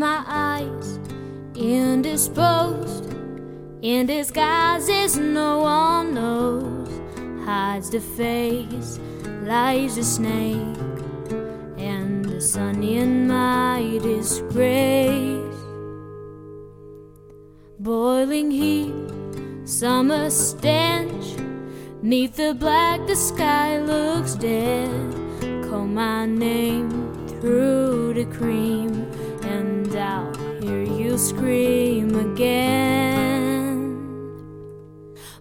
lies, indisposed, in disguises no one knows. Hides the face, lies the snake, and the sun in my disgrace. Boiling heat, summer stench, neath the black, the sky looks dead. Call my name through the cream, I'll hear you scream again.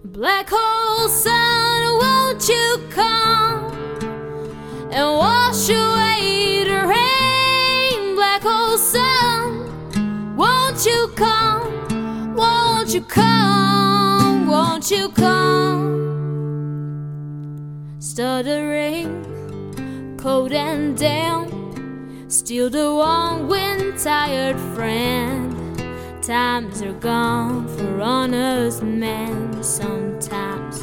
Black hole sun, won't you come and wash away the rain? Black hole sun, won't you come? Won't you come? Won't you come? Stuttering, cold and damp, still the one wind tired friend. Times are gone for honest men, sometimes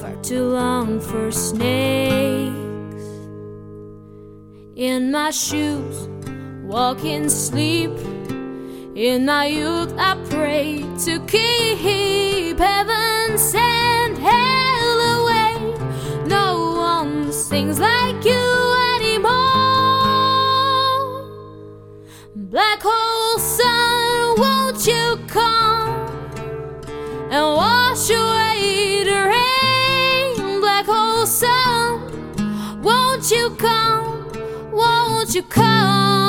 far too long for snakes. In my shoes, walk in sleep. In my youth, I prayed to keep heaven send hell away. No one sings like you Black hole sun, won't you come and wash away the rain? Black hole sun, won't you come? Won't you come?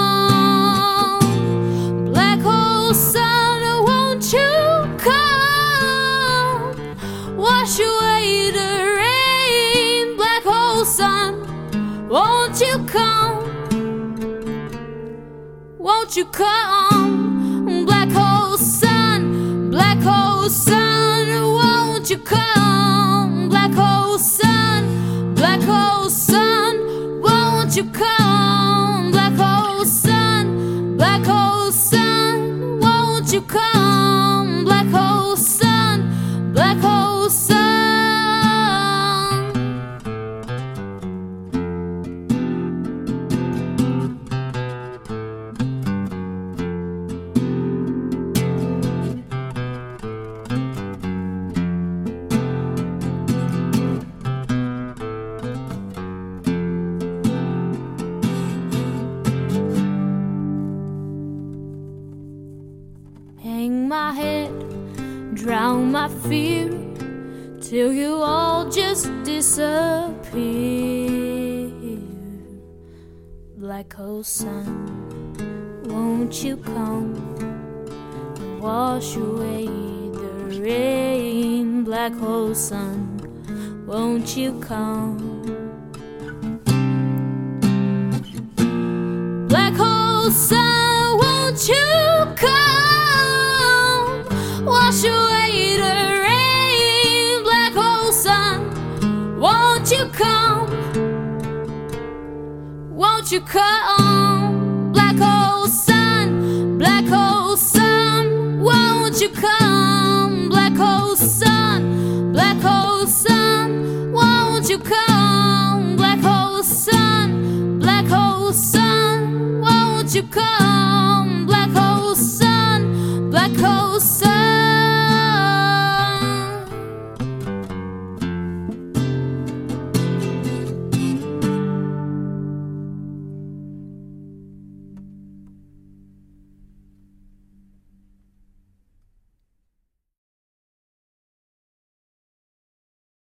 Black hole sun, won't you come? Wash away the rain, black hole sun, won't you come? Won't you come? Black hole sun, black hole sun, won't you come? Black hole sun, black hole sun, won't you come? Black hole sun, black hole sun, won't you come? Black hole sun, black hole sun. Hang my head, drown my fear, till you all just disappear. Black hole sun, won't you come and wash away the rain? Black hole sun, won't you come? Black hole sun, Wash away the rain. Black hole sun, won't you come? Won't you come? Black hole sun, black hole sun, won't you come? Black hole sun, black hole sun, won't you come? Black hole sun, black hole sun, won't you come?